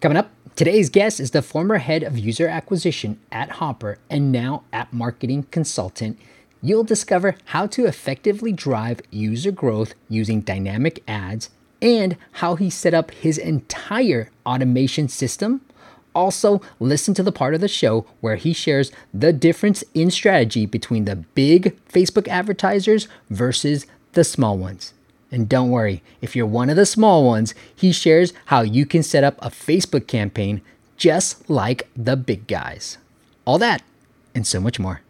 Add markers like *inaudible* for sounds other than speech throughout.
Coming up, today's guest is the former head of user acquisition at Hopper and now app marketing consultant. You'll discover how to effectively drive user growth using dynamic ads and how he set up his entire automation system. Also, listen to the part of the show where he shares the difference in strategy between the big Facebook advertisers versus the small ones. And don't worry, if you're one of the small ones, he shares how you can set up a Facebook campaign just like the big guys. All that and so much more.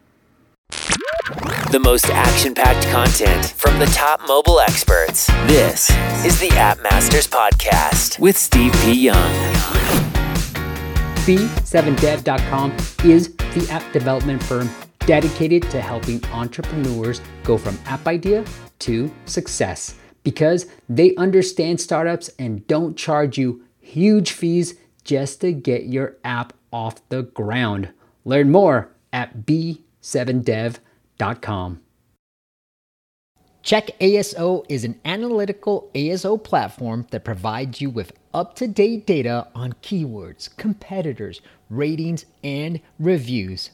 The most action packed content from the top mobile experts. This is the App Masters Podcast with Steve P. Young. B7dev.com is the app development firm dedicated to helping entrepreneurs go from app idea to success because they understand startups and don't charge you huge fees just to get your app off the ground. Learn more at b7dev.com. Check ASO is an analytical ASO platform that provides you with up to date data on keywords, competitors, ratings, and reviews.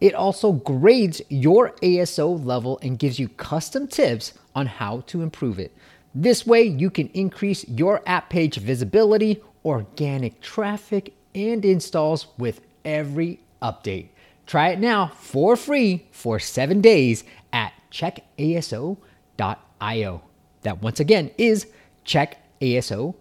It also grades your ASO level and gives you custom tips on how to improve it. This way, you can increase your app page visibility, organic traffic, and installs with every update. Try it now for free for seven days at checkaso.io. That once again is checkaso.io.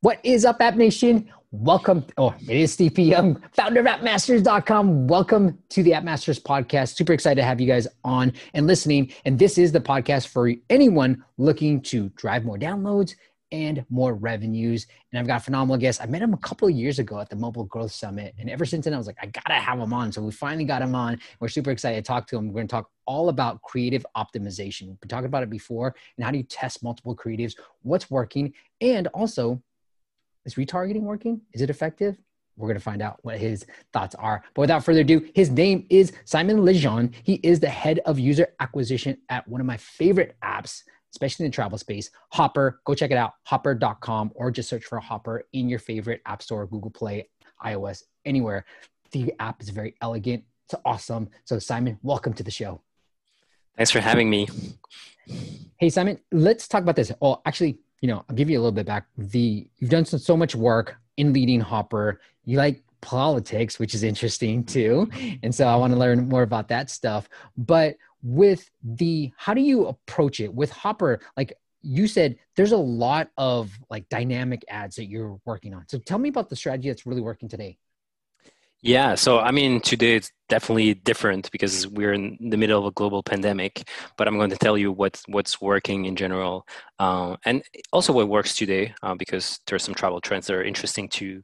What is up, App Nation? Welcome. Oh, it is Steve P. Young, founder of appmasters.com. Welcome to the Appmasters podcast. Super excited to have you guys on and listening. And this is the podcast for anyone looking to drive more downloads and more revenues. And I've got phenomenal guests. I met him a couple of years ago at the Mobile Growth Summit. And ever since then, I was like, I got to have him on. So we finally got him on. We're super excited to talk to him. We're going to talk all about creative optimization. We've been talking about it before and how do you test multiple creatives, what's working, and also is retargeting working? Is it effective? We're going to find out what his thoughts are. But without further ado, his name is Simon Lejeune. He is the head of user acquisition at one of my favorite apps, especially in the travel space, Hopper. Go check it out, hopper.com, or just search for Hopper in your favorite app store, Google Play, iOS, anywhere. The app is very elegant. It's awesome. So, Simon, welcome to the show. Thanks for having me. Hey, Simon, let's talk about this. Oh, actually, you know, I'll give you a little bit back. The you've done so, so much work in leading Hopper. You like politics, which is interesting too. And so I want to learn more about that stuff. But with the how do you approach it with Hopper? Like you said, there's a lot of like dynamic ads that you're working on. So tell me about the strategy that's really working today. Yeah, so I mean, today definitely different because we're in the middle of a global pandemic. But I'm going to tell you what's what's working in general, uh, and also what works today, uh, because are some travel trends that are interesting to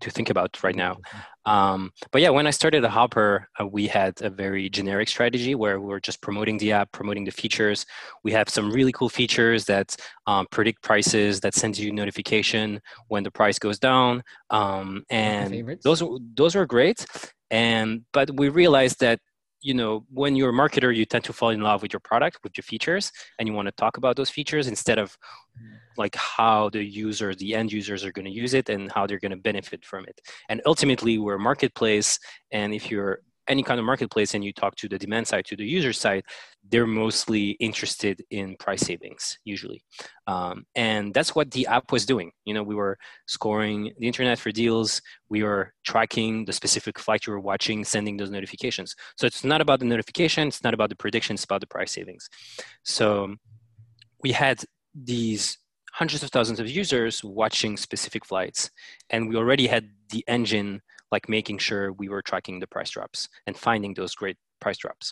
to think about right now. Um, but yeah, when I started the Hopper, uh, we had a very generic strategy where we were just promoting the app, promoting the features. We have some really cool features that um, predict prices, that sends you notification when the price goes down, um, and those those were great. And but we realized that you know when you're a marketer you tend to fall in love with your product with your features and you want to talk about those features instead of like how the user the end users are going to use it and how they're going to benefit from it. And ultimately we're a marketplace and if you're any kind of marketplace and you talk to the demand side to the user side they're mostly interested in price savings usually. Um, and that's what the app was doing. You know we were scoring the internet for deals. We were tracking the specific flight you were watching sending those notifications. So it's not about the notification it's not about the prediction it's about the price savings. So we had these hundreds of thousands of users watching specific flights and we already had the engine like making sure we were tracking the price drops and finding those great price drops.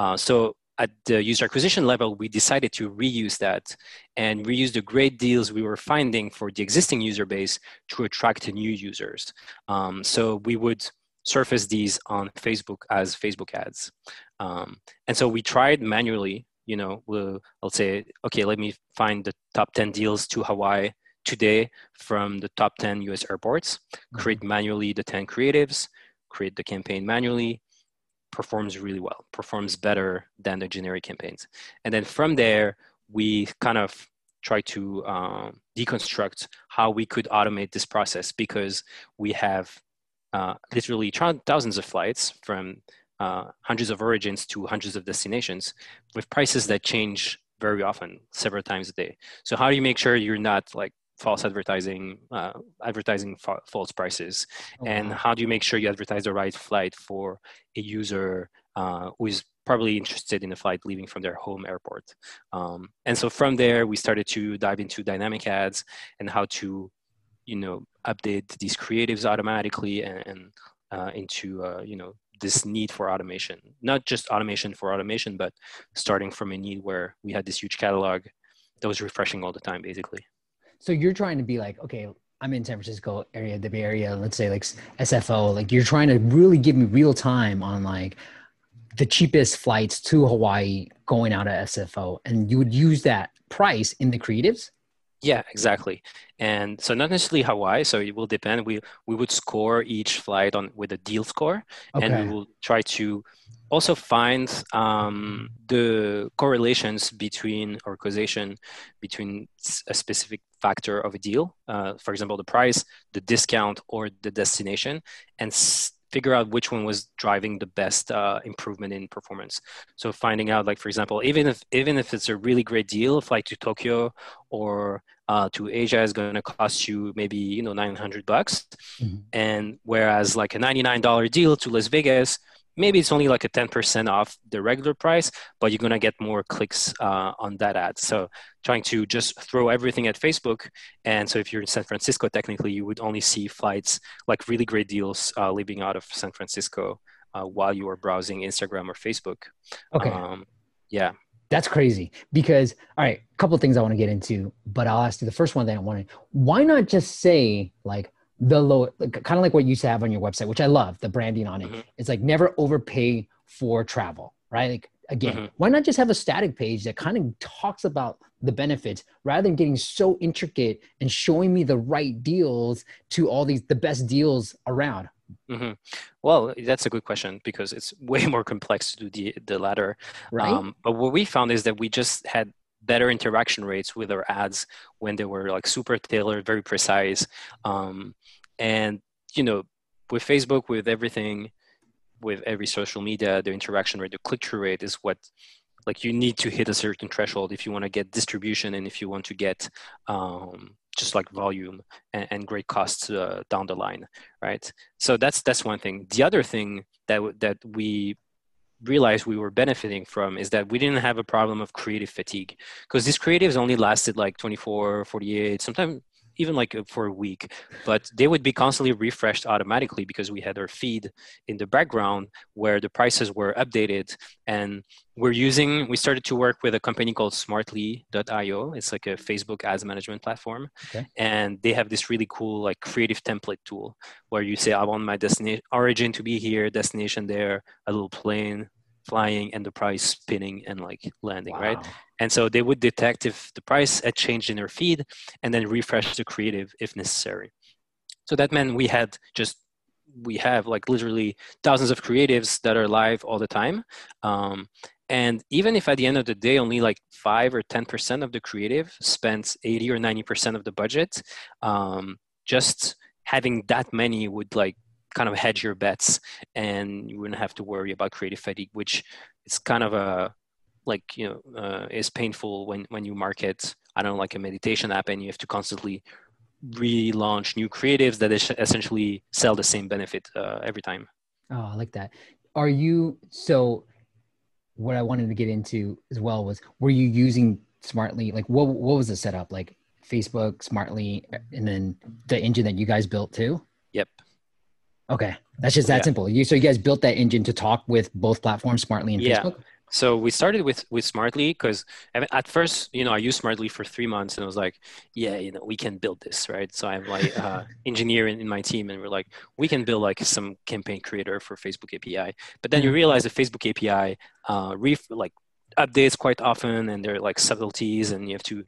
Uh, so at the user acquisition level, we decided to reuse that and reuse the great deals we were finding for the existing user base to attract new users. Um, so we would surface these on Facebook as Facebook ads. Um, and so we tried manually, you know, we'll, I'll say, okay, let me find the top 10 deals to Hawaii today from the top 10 US airports, mm-hmm. create manually the 10 creatives, create the campaign manually, performs really well, performs better than the generic campaigns. And then from there, we kind of try to um, deconstruct how we could automate this process because we have uh, literally thousands of flights from uh, hundreds of origins to hundreds of destinations with prices that change very often, several times a day. So how do you make sure you're not like false advertising, uh, advertising fa- false prices, oh, and wow. how do you make sure you advertise the right flight for a user uh, who is probably interested in a flight leaving from their home airport? Um, and so from there, we started to dive into dynamic ads and how to, you know, update these creatives automatically and, and uh, into uh, you know this need for automation not just automation for automation but starting from a need where we had this huge catalog that was refreshing all the time basically so you're trying to be like okay i'm in san francisco area the bay area let's say like sfo like you're trying to really give me real time on like the cheapest flights to hawaii going out of sfo and you would use that price in the creatives yeah, exactly. And so not necessarily Hawaii, so it will depend. We we would score each flight on with a deal score, okay. and we will try to also find um, the correlations between or causation between a specific factor of a deal. Uh, for example, the price, the discount, or the destination, and figure out which one was driving the best uh, improvement in performance. So finding out, like for example, even if even if it's a really great deal, flight to Tokyo or uh, to Asia is going to cost you maybe you know 900 bucks, mm-hmm. and whereas like a 99 dollar deal to Las Vegas maybe it's only like a 10% off the regular price, but you're going to get more clicks uh, on that ad. So trying to just throw everything at Facebook. And so if you're in San Francisco, technically you would only see flights like really great deals uh, leaving out of San Francisco uh, while you are browsing Instagram or Facebook. Okay. Um, yeah. That's crazy because, all right, a couple of things I want to get into, but I'll ask you the first one that I wanted. Why not just say, like, the low like, kind of like what you used to have on your website which i love the branding on it. Mm-hmm. it's like never overpay for travel right like again mm-hmm. why not just have a static page that kind of talks about the benefits rather than getting so intricate and showing me the right deals to all these the best deals around mm-hmm. well that's a good question because it's *laughs* way more complex to do the the latter right um, but what we found is that we just had better interaction rates with our ads when they were like super tailored, very precise. Um, and you know, with Facebook, with everything, with every social media, the interaction rate, the click-through rate is what like you need to hit a certain threshold if you want to get distribution and if you want to get um, just like volume and, and great costs uh, down the line, right? So that's that's one thing. The other thing that that we realized we were benefiting from is that we didn't have a problem of creative fatigue. Because these creatives only lasted like 24 48 sometimes even like uh, for a week but they would be constantly refreshed automatically because we had our feed in the background where the prices were updated. And we're using we started to work with a company called smartly.io it's like a facebook ads management platform. Okay. and they have this really cool like creative template tool where you say i want my destination origin to be here destination there a little plane flying and the price spinning and like landing wow. right and so they would detect if the price had changed in their feed and then refresh the creative if necessary. So that meant we had just we have like literally thousands of creatives that are live all the time. Um, and even if at the end of the day only like 5 or 10% of the creative spends 80 or 90% of the budget um, just having that many would like kind of hedge your bets and you wouldn't have to worry about creative fatigue which it's kind of a like you know uh, is painful when when you market i don't know like a meditation app and you have to constantly relaunch new creatives that essentially sell the same benefit uh, every time. Oh i like that. Are you so what i wanted to get into as well was were you using smartly like what what was the setup? Like facebook smartly and then the engine that you guys built too? Yep Okay, that's just that yeah. simple. You so you guys built that engine to talk with both platforms, Smartly and yeah. Facebook. So we started with with Smartly because at first, you know, I used Smartly for three months and I was like, yeah, you know, we can build this, right? So I'm like uh, *laughs* engineer in, in, my team, and we're like, we can build like some campaign creator for Facebook API. But then you mm-hmm. realize the Facebook API uh, ref- like updates quite often, and there are like subtleties, and you have to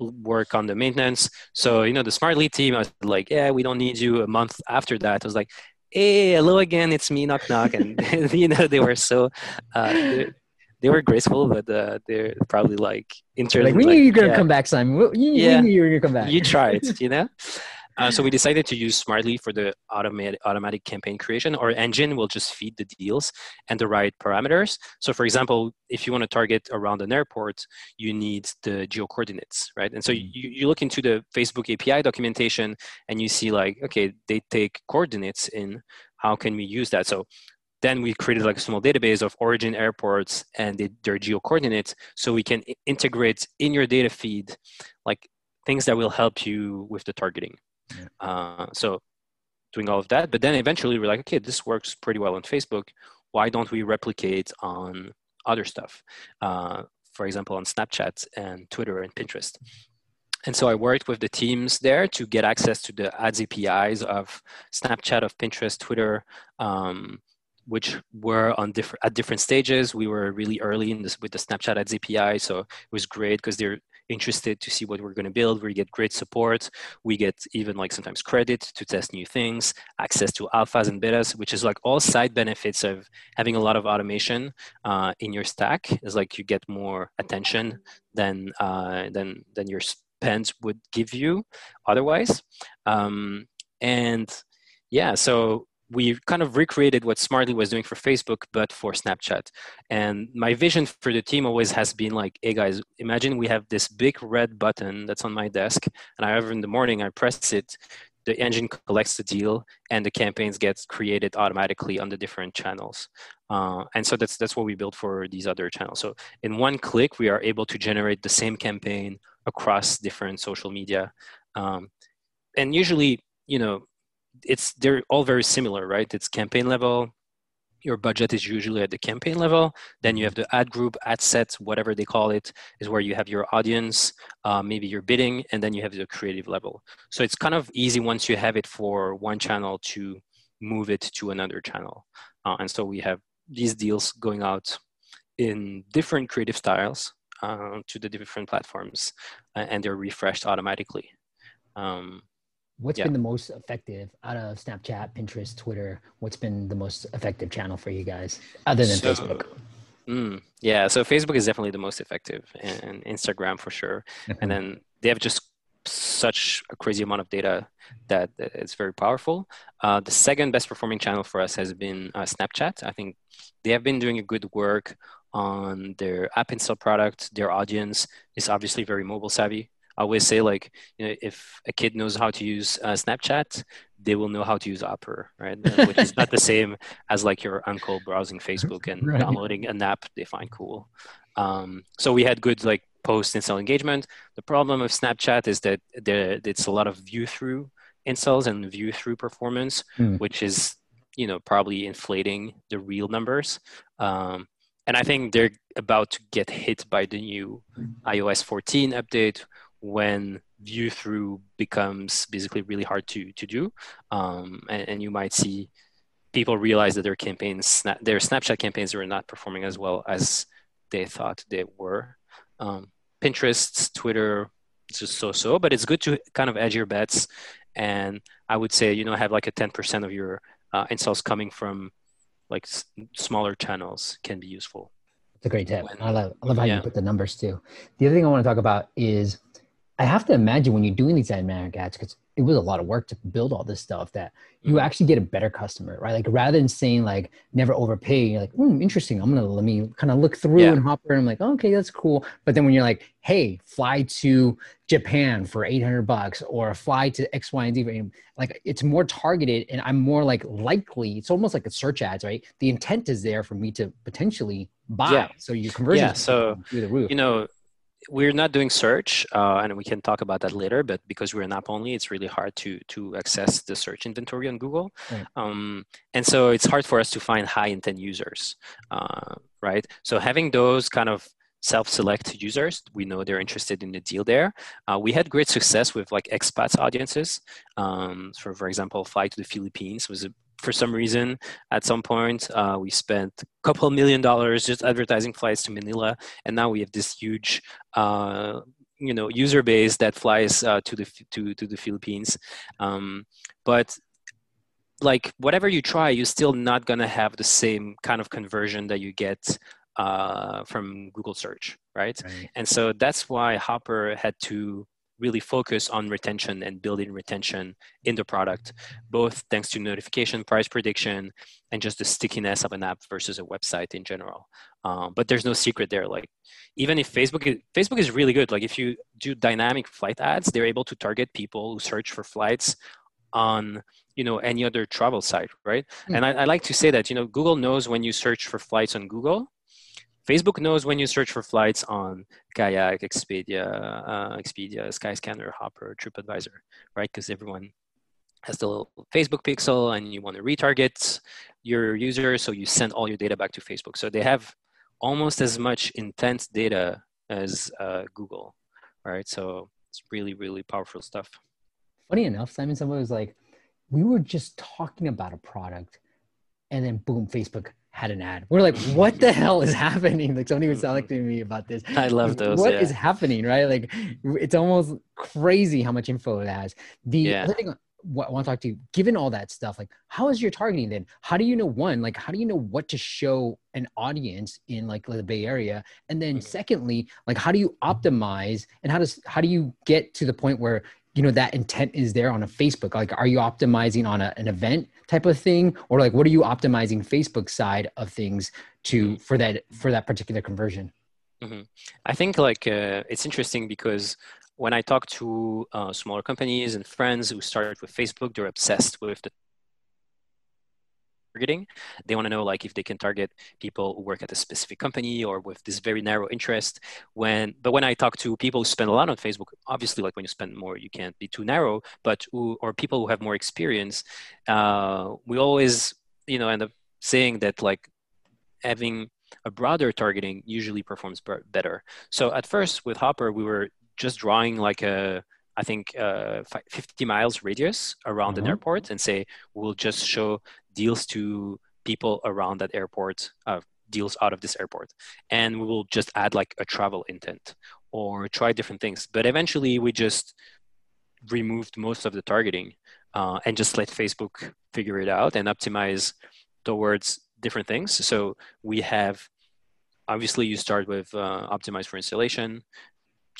work on the maintenance. So, you know, the Smartly team, I was like, yeah, we don't need you a month after that. I was like, hey hello again it's me knock knock and *laughs* you know they were so uh, they were graceful, but uh, they're probably like internally. Like we knew like, you were gonna yeah. come back, Simon. We, yeah. we knew you were gonna come back. You tried, *laughs* you know. Uh, so we decided to use Smartly for the automatic automatic campaign creation. Our engine will just feed the deals and the right parameters. So for example, if you want to target around an airport, you need the geo coordinates, right? And so mm-hmm. you, you look into the Facebook API documentation and you see like, okay, they take coordinates in. How can we use that? So then we created like a small database of origin airports and the, their geo coordinates so we can integrate in your data feed like things that will help you with the targeting. Uh, so doing all of that, but then eventually we're like, okay, this works pretty well on Facebook. Why don't we replicate on other stuff? Uh, for example, on Snapchat and Twitter and Pinterest. And so I worked with the teams there to get access to the ads APIs of Snapchat, of Pinterest, Twitter, um, which were on different at different stages. We were really early in this with the Snapchat ads API, so it was great because they're interested to see what we're going to build. We get great support. We get even like sometimes credit to test new things, access to alphas and betas, which is like all side benefits of having a lot of automation uh, in your stack. Is like you get more attention than uh, than than your spend would give you otherwise. Um, and yeah, so we kind of recreated what Smartly was doing for Facebook, but for Snapchat. And my vision for the team always has been like, hey guys, imagine we have this big red button that's on my desk, and I have in the morning, I press it, the engine collects the deal, and the campaigns get created automatically on the different channels. Uh, and so that's that's what we built for these other channels. So in one click, we are able to generate the same campaign across different social media. Um, and usually, you know, it's they're all very similar, right? It's campaign level. Your budget is usually at the campaign level. Then you have the ad group, ad set, whatever they call it, is where you have your audience, uh, maybe your bidding, and then you have the creative level. So it's kind of easy once you have it for one channel to move it to another channel. Uh, and so we have these deals going out in different creative styles uh, to the different platforms, and they're refreshed automatically. Um, What's yeah. been the most effective out of Snapchat, Pinterest, Twitter? What's been the most effective channel for you guys other than so, Facebook? Mm, yeah, so Facebook is definitely the most effective, and Instagram for sure. and mm-hmm. then they have just such a crazy amount of data that it's very powerful. Uh, the second best performing channel for us has been uh, Snapchat. I think they have been doing a good work on their app install product. Their audience is obviously very mobile savvy. I always say like, you know, if a kid knows how to use uh, Snapchat, they will know how to use Hopper, right? Which is not the *laughs* same as like your uncle browsing Facebook and right. downloading an app they find cool. Um, so we had good like post install engagement. The problem of Snapchat is that there it's a lot of view through installs and view through performance, mm. which is you know probably inflating the real numbers. Um, and I think they're about to get hit by the new iOS 14 update, when view through becomes basically really hard to to do um, and, and, you might see people realize that their campaigns their snapchat campaigns are not performing as well as they thought they were um, pinterest twitter it's just so so but it's good to kind of edge your bets and i would say you know have like a 10% of your uh, installs coming from like s- smaller channels can be useful it's a great tip. I love, I love how yeah. you put the numbers too. The other thing I want to talk about is I have to imagine when you're doing these dynamic ads, because it was a lot of work to build all this stuff, that you mm-hmm. actually get a better customer, right? Like rather than saying like never overpay, you're like, hmm, interesting. I'm gonna let me kind of look through yeah. and hop around. I'm like, okay, that's cool. But then when you're like, hey, fly to Japan for 800 bucks or fly to X, Y, and Z, like it's more targeted and I'm more like likely. It's almost like a search ads, right? The intent is there for me to potentially buy. Yeah. So your conversion yeah. So through the roof. You know we're not doing search, uh, and we can talk about that later. But because we're an app only, it's really hard to to access the search inventory on Google, um, and so it's hard for us to find high intent users, uh, right? So having those kind of self-select users we know they're interested in the deal there uh, we had great success with like expats audiences um, for for example fly to the philippines was a for some reason at some point uh, we spent a couple million dollars just advertising flights to manila and now we have this huge uh, you know user base that flies uh, to the to, to the philippines um, but like whatever you try you're still not going to have the same kind of conversion that you get uh, from Google search, right? Right. And so that's why Hopper had to really focus on retention and building retention in the product, both thanks to notification, price prediction, and just the stickiness of an app versus a website in general. Um, but there's no secret there. Like even if Facebook is, Facebook is really good. Like if you do dynamic flight ads, they're able to target people who search for flights on you know any other travel site, right? Hmm. And I, I like to say that you know Google knows when you search for flights on Google. Facebook knows when you search for flights on Kayak, Expedia, uh, Expedia, Skyscanner, Hopper, TripAdvisor, right? Because everyone has the little Facebook pixel and you want to retarget your user, so you send all your data back to Facebook. So they have almost as much intense data as uh, Google, right? So it's really, really powerful stuff. Funny enough, Simon, someone was like, we were just talking about a product and then boom, Facebook had an ad. We're like, what the hell is happening? Like somebody was talking to me about this. I love those. What yeah. is happening, right? Like it's almost crazy how much info it has. The Yeah. other thing what I want to talk to you, given all that stuff, like how is your targeting then? How do you know one, like how do you know what to show an audience in like the Bay Area? And then Mhm. secondly, like how do you optimize and how does how do you get to the point where you know that intent is there on a Facebook? Like are you optimizing on a, an event type of thing? Or like what are you optimizing Facebook side of things to for that for that particular conversion? I think like uh, it's interesting because when I talk to uh, smaller companies and friends who started with Facebook, they're obsessed with the targeting. They want to know like if they can target people who work at a specific company or with this very narrow interest. When but when I talk to people who spend a lot on Facebook, obviously like when you spend more, you can't be too narrow. But who or people who have more experience, uh, we always you know end up saying that like having a broader targeting usually performs better. So at first with Hopper, we were just drawing like a, I think, uh, 50 miles radius around an Mhm. airport and say we'll just show deals to people around that airport, uh, deals out of this airport. And we will just add like a travel intent or try different things. But eventually we just removed most of the targeting uh, and just let Facebook figure it out and optimize towards different things. So we have obviously you start with uh, optimize for installation,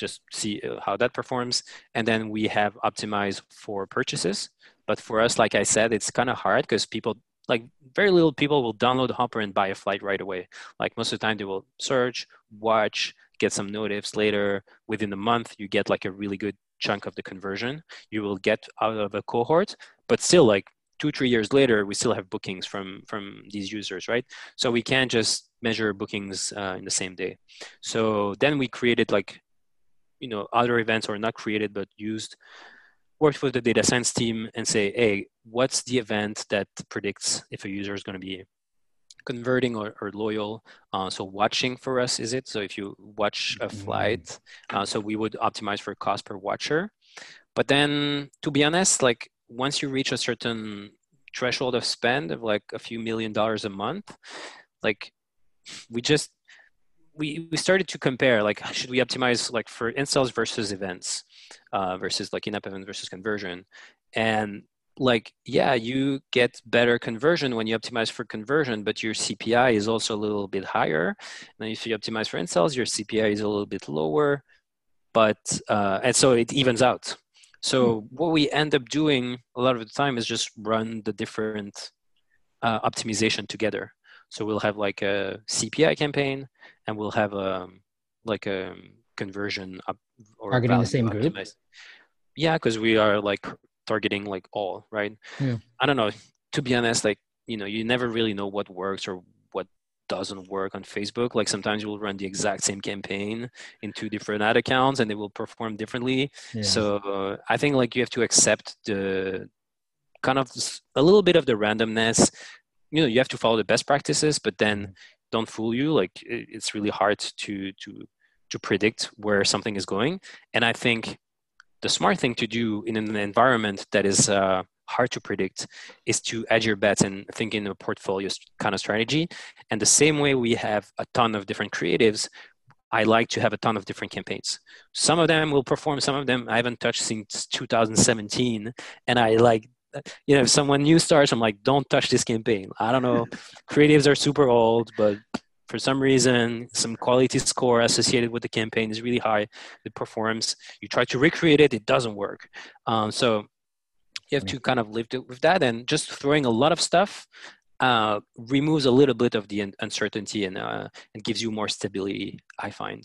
just see uh, how that performs, and then we have optimize for purchases. But for us, like I said, it's kind of hard because people like very little people will download Hopper and buy a flight right away. Like most of the time, they will search, watch, get some notifs later. Within a month, you get like a really good chunk of the conversion you will get out of a cohort. But still, like two three years later we still have bookings from from these users right so we can't just measure bookings uh, in the same day so then we created like you know other events or not created but used worked with the data science team and say hey what's the event that predicts if a user is going to be converting or, or loyal? Uh, so watching for us is it. So if you watch a flight uh, so we would optimize for cost per watcher. But then to be honest like once you reach a certain threshold of spend of like a few million dollars a month like we just we we started to compare like should we optimize like for installs versus events uh, versus like in-app event versus conversion? And like yeah you get better conversion when you optimize for conversion but your cpi is also a little bit higher and if you optimize for installs your cpi is a little bit lower but uh, and so it evens out so what we end up doing a lot of the time is just run the different uh, optimization together. So we'll have like a CPI campaign, and we'll have a like a conversion up or Targeting the same group? Yeah, because we are like targeting like all right. Yeah. I don't know. To be honest, like you know, you never really know what works or what doesn't work on Facebook. Like sometimes you'll run the exact same campaign in two different ad accounts, and they will perform differently. Yeah. So uh, I think like you have to accept the kind of a little bit of the randomness. You know, you have to follow the best practices, but then don't fool you. Like it's really hard to to to predict where something is going. And I think the smart thing to do in an environment that is uh, hard to predict is to edge your bets and think in a portfolio kind of strategy. And the same way we have a ton of different creatives, I like to have a ton of different campaigns. Some of them will perform, some of them I haven't touched since 2017. And I like, you know, if someone new starts, I'm like, don't touch this campaign. I don't know. *laughs* Creatives are super old, but for some reason some quality score associated with the campaign is really high. It performs. You try to recreate it it doesn't work. Um, so you have to kind of live with that. And just throwing a lot of stuff uh, removes a little bit of the uncertainty and uh, and gives you more stability i find.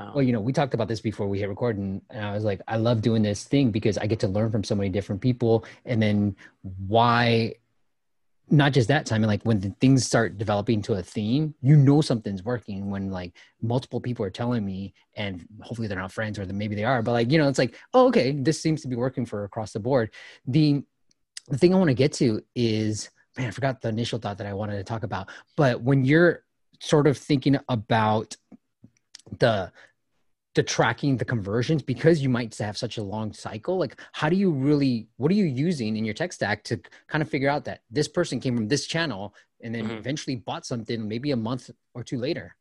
Um, well, you know, we talked about this before we hit record, and, and I was like, I love doing this thing because I get to learn from so many different people. And then why not just that time like when things start developing to a theme you know something's working when like multiple people are telling me and hopefully they're not friends or then maybe they are but like you know it's like oh okay this seems to be working for across the board. The the thing i want to get to is man i forgot the initial thought that i wanted to talk about but when you're sort of thinking about the the tracking the conversions because you might have such a long cycle? Like how do you really what are you using in your tech stack to kind of figure out that this person came from this channel and then mm-hmm. eventually bought something maybe a month or two later?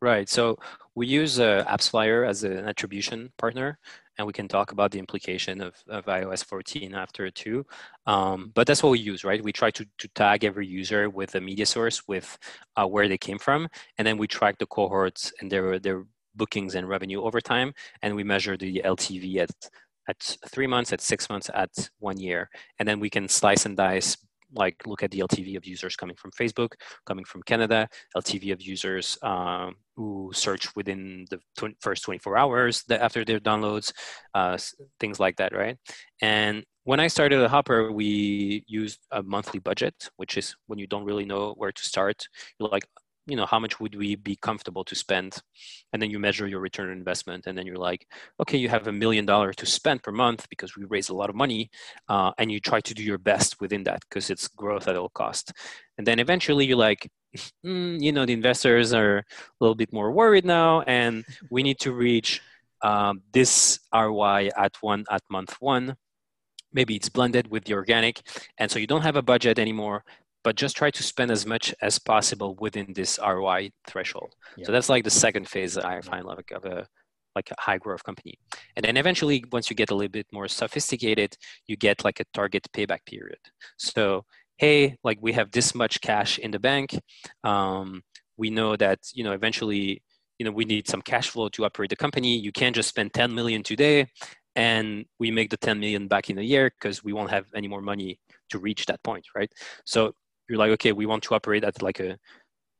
Right so we use uh, appsflyer as an attribution partner and we can talk about the implication of, of ios 14 after too. Um, but that's what we use right? We try to, to tag every user with a media source with uh, where they came from and then we track the cohorts and their their bookings and revenue over time, and we measure the LTV at at three months, at six months, at one year, and then we can slice and dice like look at the LTV of users coming from Facebook, coming from Canada, LTV of users um, who search within the tw- first 24 hours after their downloads, uh, things like that, right? And when I started at Hopper, we used a monthly budget, which is when you don't really know where to start. You're like, you know how much would we be comfortable to spend? And then you measure your return on investment and then you're like okay you have a million dollars to spend per month because we raise a lot of money uh, and you try to do your best within that because it's growth at all cost. And then eventually you're like mm, you know the investors are a little bit more worried now and we need to reach um, this roi at one at month one. Maybe it's blended with the organic and so you don't have a budget anymore but just try to spend as much as possible within this ROI threshold. Yeah. So that's like the second phase that I find like of a like a high growth company. And then eventually, once you get a little bit more sophisticated, you get like a target payback period. So hey, like we have this much cash in the bank. Um, we know that you know eventually you know we need some cash flow to operate the company. You can't just spend 10 million today and we make the 10 million back in a year because we won't have any more money to reach that point, right? So you're like, okay, we want to operate at like a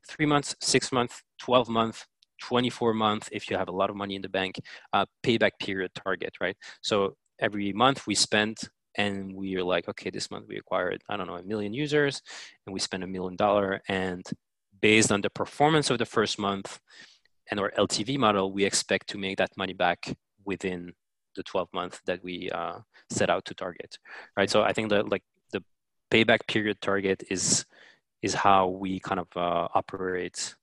three months, six month, 12 month, 24 month, if you have a lot of money in the bank, uh, payback period target, right? So every month we spend and we are like, okay, this month we acquired, I don't know, a million users and we spend a million dollar. And based on the performance of the first month and our LTV model, we expect to make that money back within the 12 month that we uh, set out to target, right? So I think that like payback period target is is how we kind of uh, operate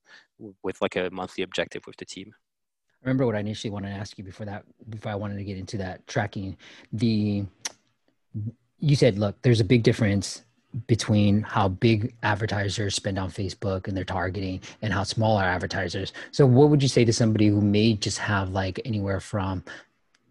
with like a monthly objective with the team. I remember what I initially wanted to ask you before that before I wanted to get into that tracking the you said look there's a big difference between how big advertisers spend on Facebook and their targeting and how small are advertisers. So what would you say to somebody who may just have like anywhere from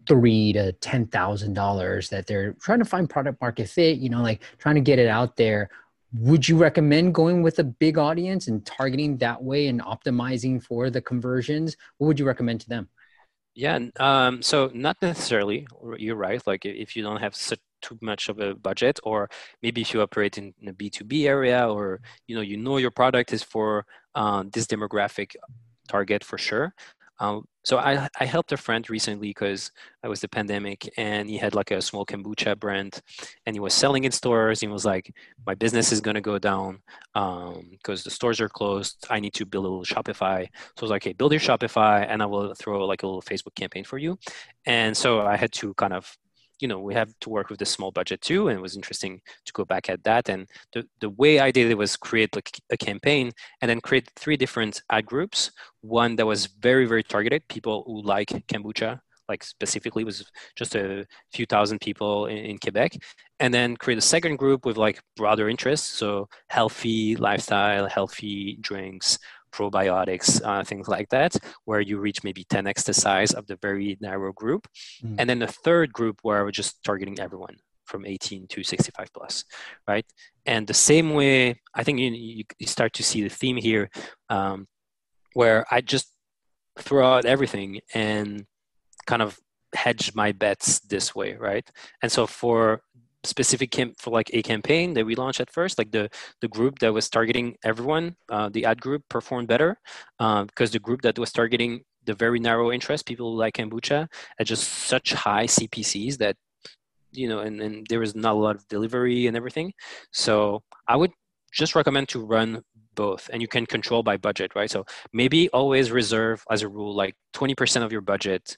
three to ten thousand dollars that they're trying to find product market fit you know like trying to get it out there. Would you recommend going with a big audience and targeting that way and optimizing for the conversions? What would you recommend to them? Yeah um, so not necessarily you're right like if you don't have such too much of a budget or maybe if you operate in a b2b area or you know you know your product is for uh, this demographic target for sure um, so I, I helped a friend recently because it was the pandemic and he had like a small kombucha brand and he was selling in stores. He was like, my business is going to go down because um, the stores are closed. I need to build a little Shopify. So I was like, hey, build your Shopify and I will throw like a little Facebook campaign for you. And so I had to kind of you know we have to work with this small budget too and it was interesting to go back at that. And the, the way i did it was create like a campaign and then create three different ad groups. One that was very very targeted people who like kombucha like specifically was just a few thousand people in, in, Quebec, and then create a second group with like broader interests, so healthy lifestyle, healthy drinks, probiotics, uh, things like that, where you reach maybe 10x the size of the very narrow group. Mm. And then the third group where we're just targeting everyone from 18 to 65 plus, right? And the same way, I think you, you start to see the theme here. Um, where I just throw out everything and kind of hedge my bets this way, right? And so for specific camp for like a campaign that we launched at first like the the group that was targeting everyone uh, the ad group performed better because uh, the group that was targeting the very narrow interest people like kombucha at just such high cpcs that you know and, and there was not a lot of delivery and everything. So i would just recommend to run both and you can control by budget right? So maybe always reserve as a rule like 20% of your budget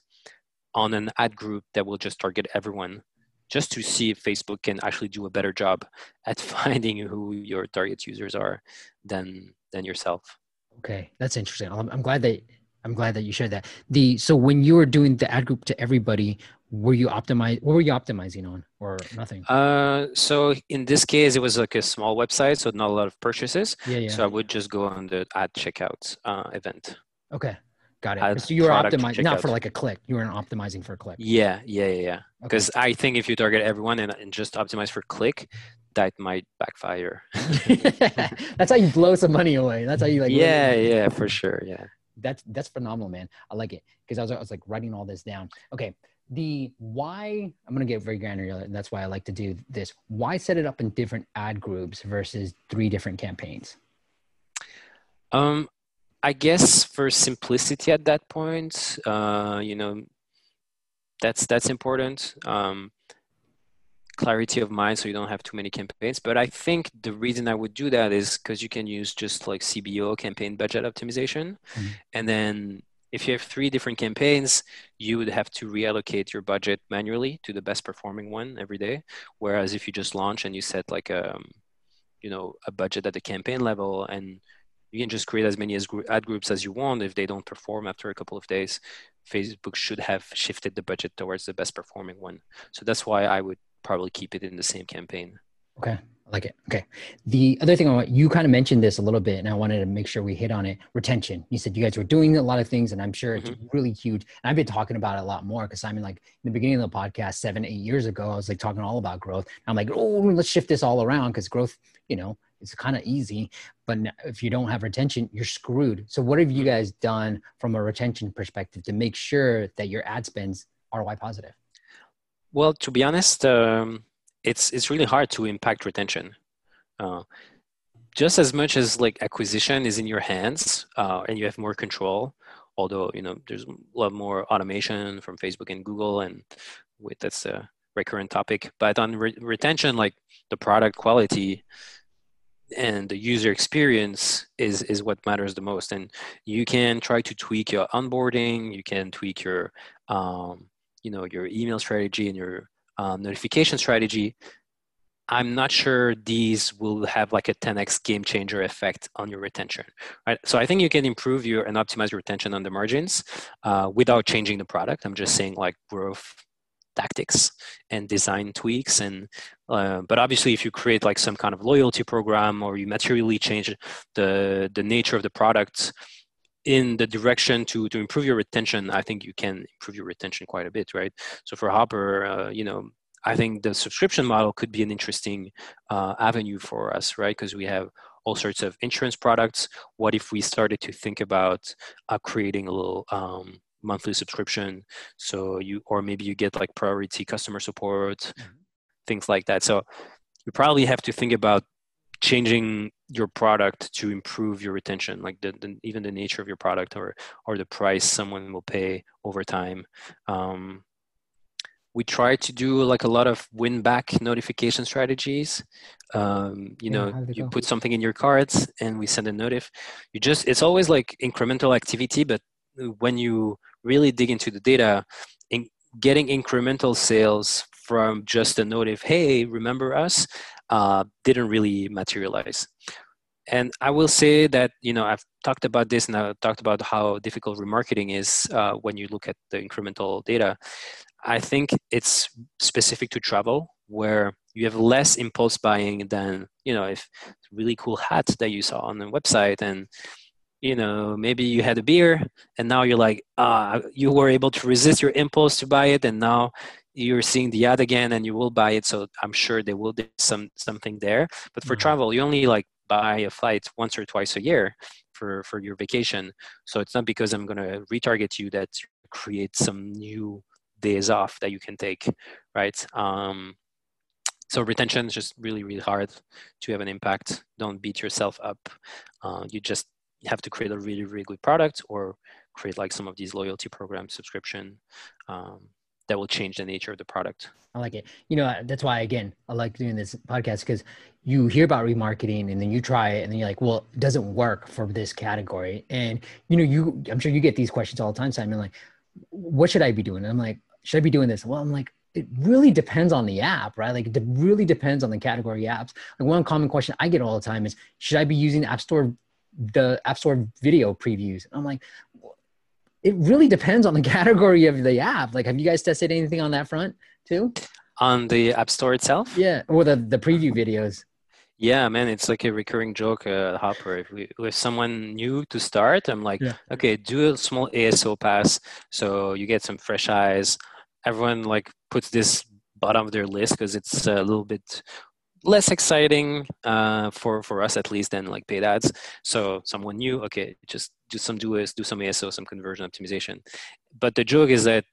on an ad group that will just target everyone just to see if Facebook can actually do a better job at *laughs* finding who your target users are than than yourself. Okay, that's interesting. I'm, I'm glad that I'm glad that you shared that. The so when you were doing the ad group to everybody, were you optimize? What were you optimizing on, or nothing? Uh, so in this case, it was like a small website, so not a lot of purchases. Yeah, yeah. So I would just go on the ad checkout uh, event. Okay, Got it. So you were optimizing not for like a click. You weren't optimizing for a click. Yeah, yeah, yeah, yeah. Because okay. I think if you target everyone and, and just optimize for click, that might backfire. *laughs* *laughs* that's how you blow some money away. That's how you like. Yeah, yeah, for sure. Yeah. That's that's phenomenal, man. I like it because I was I was like writing all this down. Okay, the why I'm gonna get very granular, and that's why I like to do this. Why set it up in different ad groups versus three different campaigns? Um, I guess for simplicity at that point, uh, you know, that's that's important. Um, clarity of mind, so you don't have too many campaigns. But I think the reason I would do that is because you can use just like CBO, campaign budget optimization, mm-hmm. and then if you have three different campaigns, you would have to reallocate your budget manually to the best performing one every day. Whereas if you just launch and you set like a, um, you know, a budget at the campaign level and you can just create as many as ad groups as you want. If they don't perform after a couple of days, Facebook should have shifted the budget towards the best performing one. So that's why I would probably keep it in the same campaign. Okay. I like it. Okay. The other thing I want, you kind of mentioned this a little bit, and I wanted to make sure we hit on it. Retention. You said you guys were doing a lot of things, and I'm sure it's mm-hmm. really huge. And I've been talking about it a lot more because I mean, like in the beginning of the podcast, seven, eight years ago, I was like talking all about growth. I'm like, oh, let's shift this all around because growth, you know, it's kind of easy. But if you don't have retention, you're screwed. So what have you guys done from a retention perspective to make sure that your ad spends ROI positive? Well, to be honest, um, it's it's really hard to impact retention. Uh, just as much as like acquisition is in your hands uh, and you have more control, although you know there's a lot more automation from Facebook and Google, and with that's a recurrent topic. But on re- retention, like the product quality and the user experience is is what matters the most. And you can try to tweak your onboarding, you can tweak your um, you know your email strategy and your um, notification strategy, I'm not sure these will have like a 10x game changer effect on your retention, right? So I think you can improve your and optimize your retention on the margins uh, without changing the product. I'm just saying like growth tactics and design tweaks and uh, but obviously if you create like some kind of loyalty program or you materially change the the nature of the product in the direction to to improve your retention, I think you can improve your retention quite a bit, right? So for Hopper, uh, you know, I think the subscription model could be an interesting uh, avenue for us, right? Because we have all sorts of insurance products. What if we started to think about uh, creating a little um, monthly subscription? So you, or maybe you get like priority customer support, mm-hmm. things like that. So you probably have to think about changing your product to improve your retention like the, the, even the nature of your product or or the price someone will pay over time um, we try to do like a lot of win back notification strategies um, you know you go? put something in your cards and we send a notif you just it's always like incremental activity but when you really dig into the data in getting incremental sales from just a note of hey remember us uh, didn't really materialize. And I will say that you know I've talked about this and I've talked about how difficult remarketing is uh, when you look at the incremental data. I think it's specific to travel where you have less impulse buying than you know if really cool hat that you saw on the website and you know maybe you had a beer and now you're like ah you were able to resist your impulse to buy it and now you're seeing the ad again and you will buy it. So i'm sure there will be some something there. But for mm-hmm. travel you only like buy a flight once or twice a year for for your vacation. So it's not because i'm going to retarget you that create some new days off that you can take right? Um, so retention is just really really hard to have an impact. Don't beat yourself up. Uh, you just have to create a really really good product or create like some of these loyalty program subscription um, that will change the nature of the product I like it. You know, that's why again I like doing this podcast because you hear about remarketing and then you try it and then you're like, well, it doesn't work for this category. And you know, you I'm sure you get these questions all the time, Simon. Like, what should I be doing? And I'm like, should I be doing this? Well, I'm like, it really depends on the app, right? Like, it really depends on the category apps. Like, one common question I get all the time is, should I be using App Store, the App Store video previews? I'm like, it really depends on the *laughs* category of the app. Like, have you guys tested anything on that front too? On the App Store itself? Yeah, or the the preview videos. Yeah, man, it's like a recurring joke uh, Hopper. If we if someone new to start, I'm like, Yeah. okay, do a small ASO pass so you get some fresh eyes. Everyone like puts this bottom of their list because it's a little bit less exciting uh, for for us at least than like paid ads. So someone new, okay, just do some do do some ASO, some conversion optimization. But the joke is that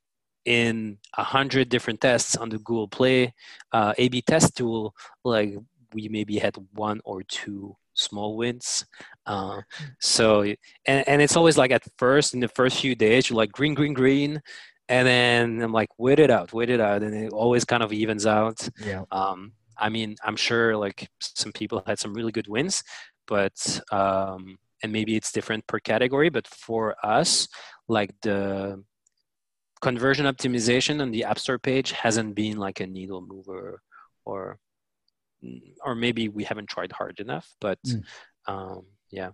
in a hundred different tests on the Google Play uh, A/B test tool, like we maybe had one or two small wins. Uh, so and and it's always like at first in the first few days you're like green green green, and then I'm like wait it out wait it out, and it always kind of evens out. Yeah. Um, I mean I'm sure like some people had some really good wins, but um, and maybe it's different per category, but for us like the conversion optimization on the app store page hasn't been like a needle mover or or maybe we haven't tried hard enough but Mm. um yeah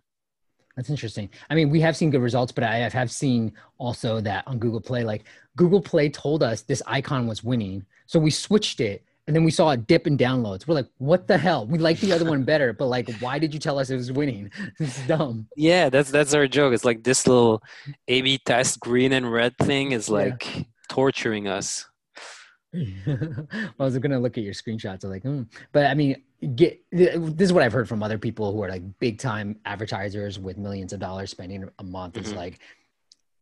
That's interesting. I mean, we have seen good results, but I have seen also that on Google Play, like Google Play told us this icon was winning. So we switched it and then we saw a dip in downloads. We're like, what the hell? We like the other one better, but like, why did you tell us it was winning? *laughs* This is dumb. yeah that's that's our joke it's like this little a b test green and red thing is Yeah. like torturing us *laughs* I was gonna look at your screenshots. I'm like, hmm. but I mean, get this is what I've heard from other people who are like big time advertisers with millions of dollars spending a month. It's Mhm. like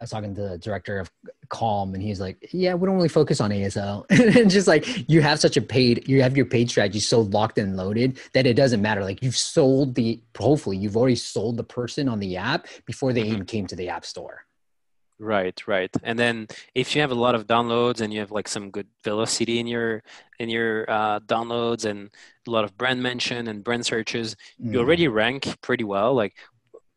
I was talking to the director of Calm, and he's like, "Yeah, we don't really focus on ASO." *laughs* and just like you have such a paid, you have your paid strategy so locked and loaded that it doesn't matter. Like you've sold the, hopefully, you've already sold the person on the app before they even came to the app store. right right and then if you have a lot of downloads and you have like some good velocity in your in your uh, downloads and a lot of brand mention and brand searches you Mm. already rank pretty well like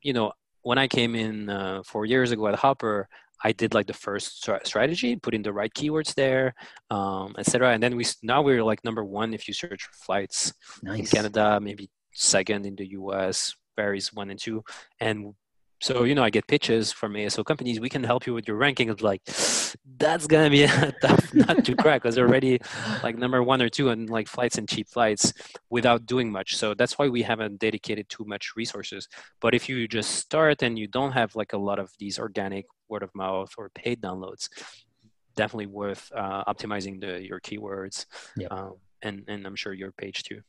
you know when i came in uh, four years ago at hopper i did like the first strategy put in the right keywords there um, etc and then we now we're like number one if you search for flights in canada maybe second in the us varies one and two. And so you know i get pitches from aso companies. We can help you with your ranking. It's like *sighs* that's gonna be *laughs* a tough nut to crack because they're already like number one or two on like flights and cheap flights without doing much. So that's why we haven't dedicated too much resources. But if you just start and you don't have like a lot of these organic word of mouth or paid downloads definitely worth uh, optimizing the your keywords Yep. um, and and i'm sure your page too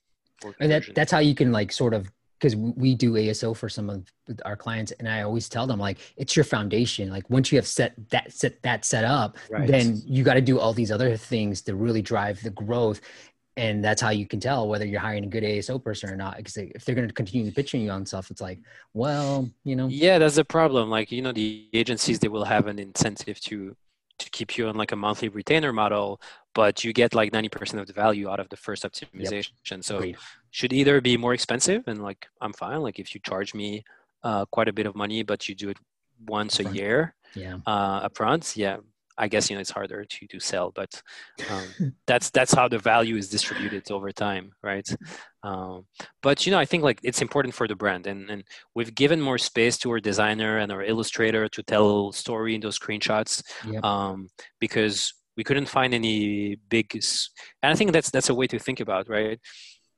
And that, that's how you can like sort of because we do ASO for some of our clients, and I always tell them like it's your foundation. Like once you have set that set that set up, Right. then you got to do all these other things to really drive the growth. And that's how you can tell whether you're hiring a good ASO person or not. Because if they're going to continue pitching you on stuff, it's like, well, you know, Yeah, that's the problem. Like, you know, the agencies they will have an incentive to to keep you on like a monthly retainer model, but you get like 90% of the value out of the first optimization. So agreed. Should either be more expensive and like I'm fine. Like if you charge me uh, quite a bit of money, but you do it once a year yeah, uh, upfront, yeah, I guess you know it's harder to to sell, but um, *laughs* that's that's how the value is distributed over time, right? Um, but you know, I think like it's important for the brand, and and we've given more space to our designer and our illustrator to tell story in those screenshots, Yep. um, because we couldn't find any big, and I think that's that's a way to think about, right?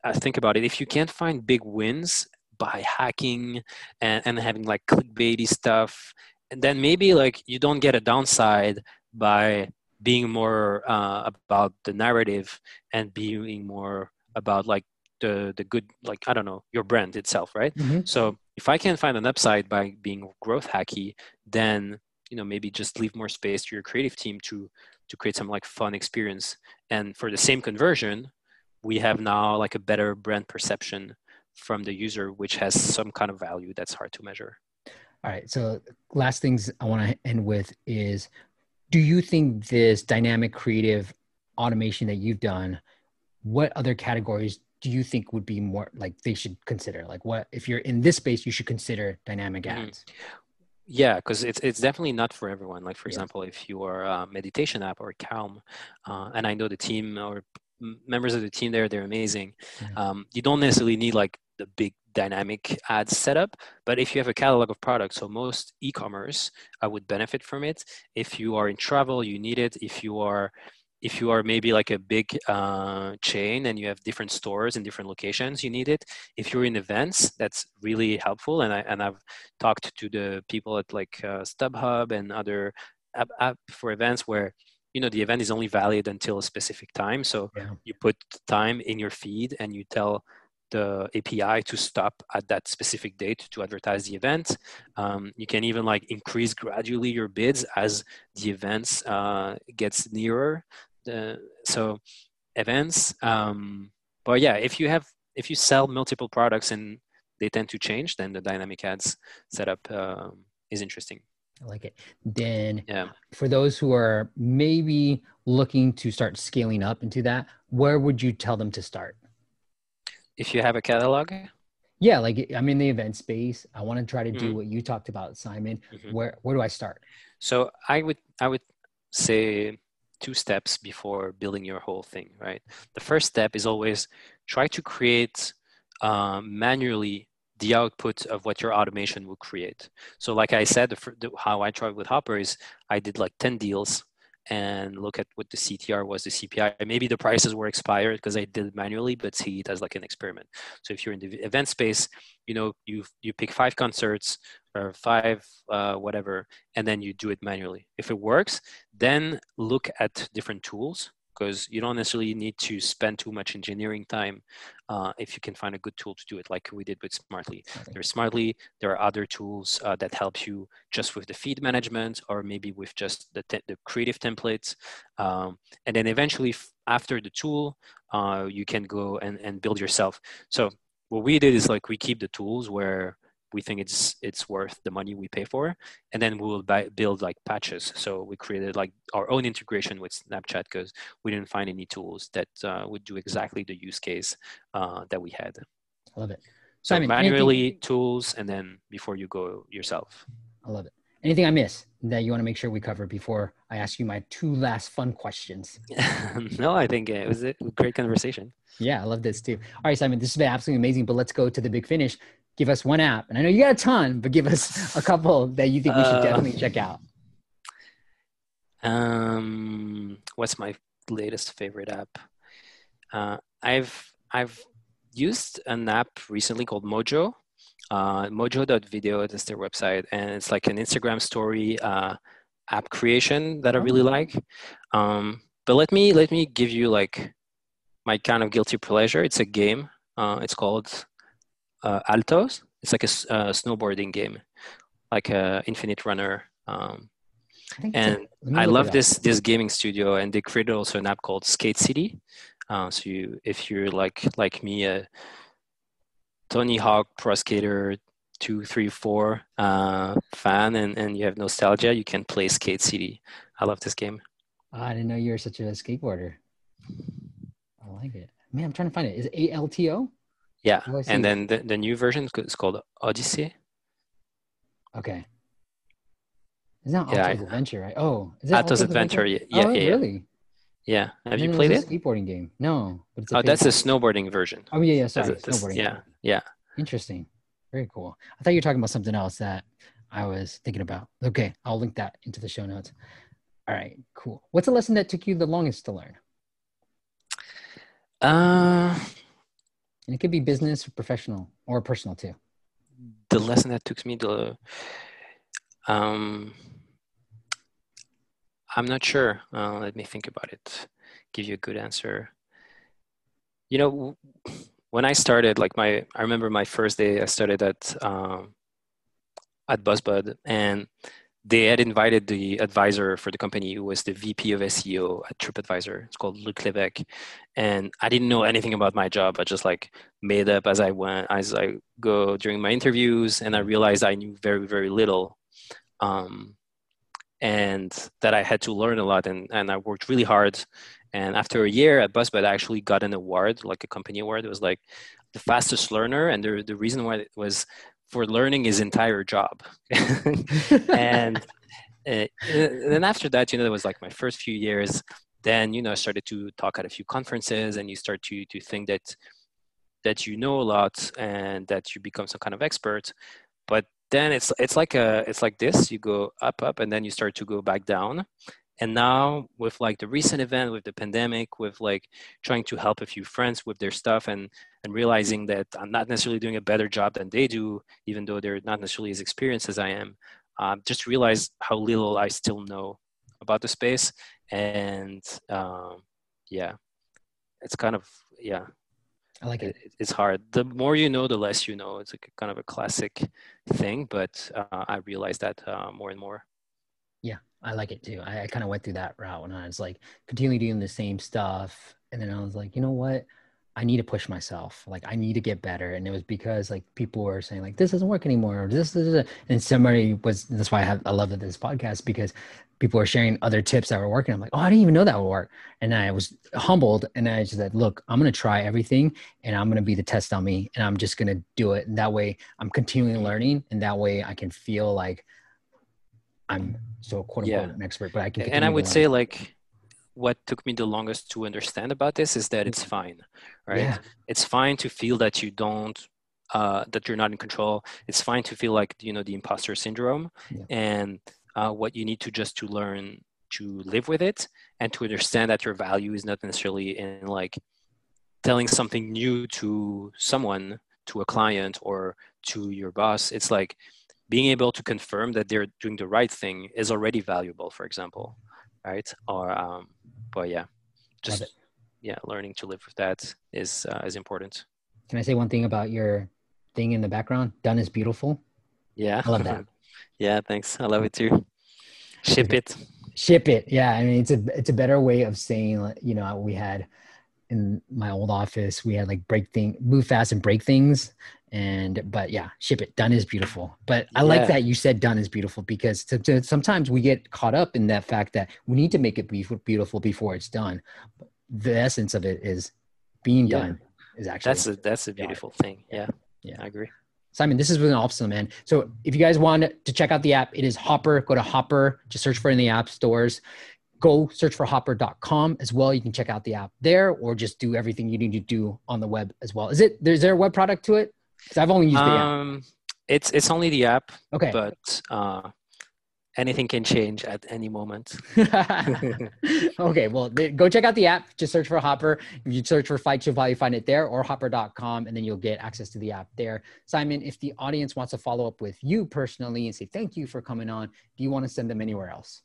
Uh, think about it. If you can't find big wins by hacking and, and having like clickbaity stuff, and then maybe like you don't get a downside by being more uh, about the narrative and being more about like the the good like I don't know your brand itself, right? Mhm. So if I can't find an upside by being growth hacky, then you know maybe just leave more space to your creative team to to create some like fun experience. And for the same conversion, we have now like a better brand perception from the user, which has some kind of value that's hard to measure. All right. So last things I want to end with is do you think this dynamic creative automation that you've done, what other categories do you think would be more like they should consider? Like what if you're in this space, you should consider dynamic Mhm. ads. Yeah, because it's it's definitely not for everyone. Like for Yeah. example, if you are a meditation app or Calm, uh, and I know the team or members of the team there, they're amazing. Yeah. Um, you don't necessarily need like the big dynamic ad setup, but if you have a catalog of products, so most e-commerce, I would benefit from it. If you are in travel, you need it. If you are if you are maybe like a big uh, chain and you have different stores in different locations, you need it. If you're in events, that's really helpful. And I and I've talked to the people at like uh, StubHub and other app, app for events where you know the event is only valid until a specific time. So Yeah. you put the time in your feed and you tell the API to stop at that specific date to advertise the event. Um, you can even like increase gradually your bids as the events uh, gets nearer. So events, um, but yeah, if you have if you sell multiple products and they tend to change, then the dynamic ads setup um, is interesting. I like it. Then Yeah. for those who are maybe looking to start scaling up into that, where would you tell them to start? If you have a catalog, Yeah, like I'm in the event space. I want to try to do Mhm. what you talked about, Simon. Mhm. Where where do I start? So I would I would say two steps before building your whole thing, right? The first step is always try to create um, manually the output of what your automation will create. So like I said, the, how I tried with Hopper is I did like 10 deals and look at what the CTR was, the CPI. Maybe the prices were expired because I did it manually, but see it as like an experiment. So if you're in the event space, you know, you you pick five concerts or five uh, whatever, and then you do it manually. If it works, then look at different tools because you don't necessarily need to spend too much engineering time uh, if you can find a good tool to do it, like we did with Smartly. There's Smartly. There are other tools uh, that help you just with the feed management, or maybe with just the te- the creative templates, um, and then eventually f- after the tool, uh, you can go and, and build yourself. So what we did is like we keep the tools where we think it's it's worth the money we pay for and then we will buy, build like patches so we created like our own integration with snapchat because we didn't find any tools that uh, would do exactly the use case uh, that we had I love it. so Simon, anything- manually tools and then before you go yourself I love it. Anything I miss that you want to make sure we cover before I ask you my two last fun questions? *laughs* no i think it was a great conversation Yeah, I love this too. All right, Simon, this has been absolutely amazing, but let's go to the big finish. Give us one app. And I know you got a ton, but give us a couple that you think we should Uh, definitely check out. Um, what's my latest favorite app? Uh, I've I've used an app recently called Mojo, uh, Mojo.video. That's their website, and it's like an Instagram story uh, app creation that I really like. Um, but let me let me give you like my kind of guilty pleasure. It's a game. Uh, it's called uh, Alto's. It's like a snowboarding game, like a Infinite Runner. Um, I think it's a- and I love this this gaming studio, and they created also an app called Skate City. Uh, so you, if you're like like me, a Tony Hawk Pro Skater two, three, four uh, fan, and, and you have nostalgia, you can play Skate City. I love this game. Ah, I didn't know you were such a skateboarder. I like it. Man, I'm trying to find it. Is it ALTO? Yeah, Oh, and then the, the new version is called Odyssey. Okay. It's not Yeah, Alto's I- Adventure, right? Oh, is it Alto's Adventure, yeah, yeah, oh, yeah, really? Yeah, have you played it? a skateboarding game. No, but it's Oh, that's a snowboarding version. Oh yeah, yeah. That's Sorry, this- snowboarding. yeah, yeah. Interesting. Very cool. I thought you were talking about something else that I was thinking about. Okay, I'll link that into the show notes. All right, cool. What's a lesson that took you the longest to learn? Uh, And it could be business or professional or personal too. the lesson that took me the um i'm not sure uh, let me think about it give you a good answer you know when I started, like my, I remember my first day. I started at um, at Busbud, and they had invited the advisor for the company who was the VP of SEO at TripAdvisor. It's called Luc Levesque. And I didn't know anything about my job. I just like made up as I went, as I go during my interviews. And I realized I knew very, very little. Um, and that I had to learn a lot. And, and I worked really hard. And after a year at Busbud, I actually got an award, like a company award. It was like the fastest learner. And the, the reason why it was for learning his entire job. *laughs* *laughs* and uh, then after that, you know, it was like my first few years. Then, you know, I started to talk at a few conferences and you start to, to think that, that you know a lot and that you become some kind of expert. But then it's, it's like a, it's like this, you go up, up, and then you start to go back down and now with like the recent event with the pandemic with like trying to help a few friends with their stuff and and realizing that i'm not necessarily doing a better job than they do even though they're not necessarily as experienced as i am um, just realize how little i still know about the space and um, yeah it's kind of yeah I like it. it. It's hard. The more you know, the less you know. It's like kind of a classic thing, but uh, I realize that uh, more and more. Yeah, I like it too. I, I kind of went through that route when I was like continually doing the same stuff. And then I was like, you know what? I need to push myself. Like I need to get better. And it was because like people were saying like this doesn't work anymore. Or, This is and somebody was that's why I have I love this podcast because people were sharing other tips that were working. I'm like, oh, I didn't even know that would work. And I was humbled and I just said, look, I'm gonna try everything and I'm gonna be the test on me and I'm just gonna do it. And that way I'm continually learning and that way I can feel like I'm so quote unquote yeah. an expert, but I can. And I would say like what took me the longest to understand about this is that it's fine, right? Yeah. It's fine to feel that you don't, uh, that you're not in control. It's fine to feel like you know the imposter syndrome, yeah. and uh, what you need to just to learn to live with it and to understand that your value is not necessarily in like telling something new to someone, to a client, or to your boss. It's like being able to confirm that they're doing the right thing is already valuable for example right? Or um, but yeah just yeah learning to live with that is uh, is important. Can i say one thing about your thing in the background? Done is beautiful. Yeah. I love that. *laughs* Yeah thanks. I love it too. Ship it. Ship it. Yeah i mean it's a it's a better way of saying you know we had in my old office we had like break thing move fast and break things. And but yeah ship it. Done is beautiful. But i yeah. like that you said done is beautiful because to, to, sometimes we get caught up in that fact that we need to make it beautiful before it's done. The essence of it is being yeah. done is actually that's a that's a beautiful thing. Yeah. Yeah. I agree. Simon, this has been awesome, man. So if you guys want to check out the app, it is Hopper. Go to Hopper, just search for it in the app stores go search for hopper.com as well. You can check out the app there or just do everything you need to do on the web as well. Is it, is there a web product to it? Because I've only used the um, app. It's, it's only the app. Okay. But uh, anything can change at any moment. *laughs* *laughs* okay, well, go check out the app. Just search for Hopper. If you search for Fight, you'll probably find it there or hopper.com, and then you'll get access to the app there. Simon, if the audience wants to follow up with you personally and say thank you for coming on, do you want to send them anywhere else?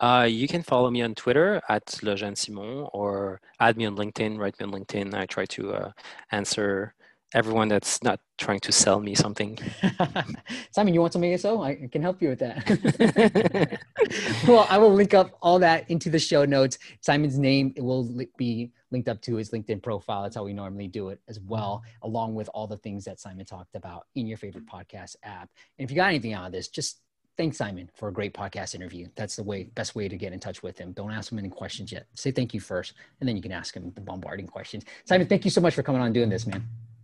Uh, you can follow me on Twitter at Lejeune Simon or add me on LinkedIn, write me on LinkedIn. I try to uh, answer everyone that's not trying to sell me something. *laughs* Simon, you want some ASO? I can help you with that. *laughs* *laughs* well, I will link up all that into the show notes. Simon's name will be linked up to his LinkedIn profile. That's how we normally do it as well, along with all the things that Simon talked about in your favorite podcast app. And if you got anything out of this, just thank Simon for a great podcast interview. That's the way best way to get in touch with him. Don't ask him any questions yet. Say thank you first, and then you can ask him the bombarding questions. Simon, thank you so much for coming on and doing this, man.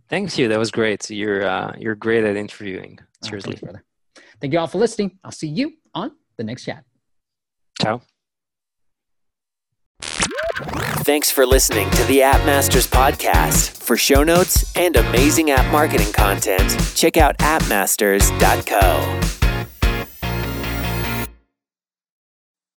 Thanks you. That was great. So you're uh, you're great at interviewing. Seriously, oh, brother. Thank you all for listening. I'll see you on the next chat. Ciao. Thanks for listening to the App Masters podcast. For show notes and amazing app marketing content, check out appmasters.co.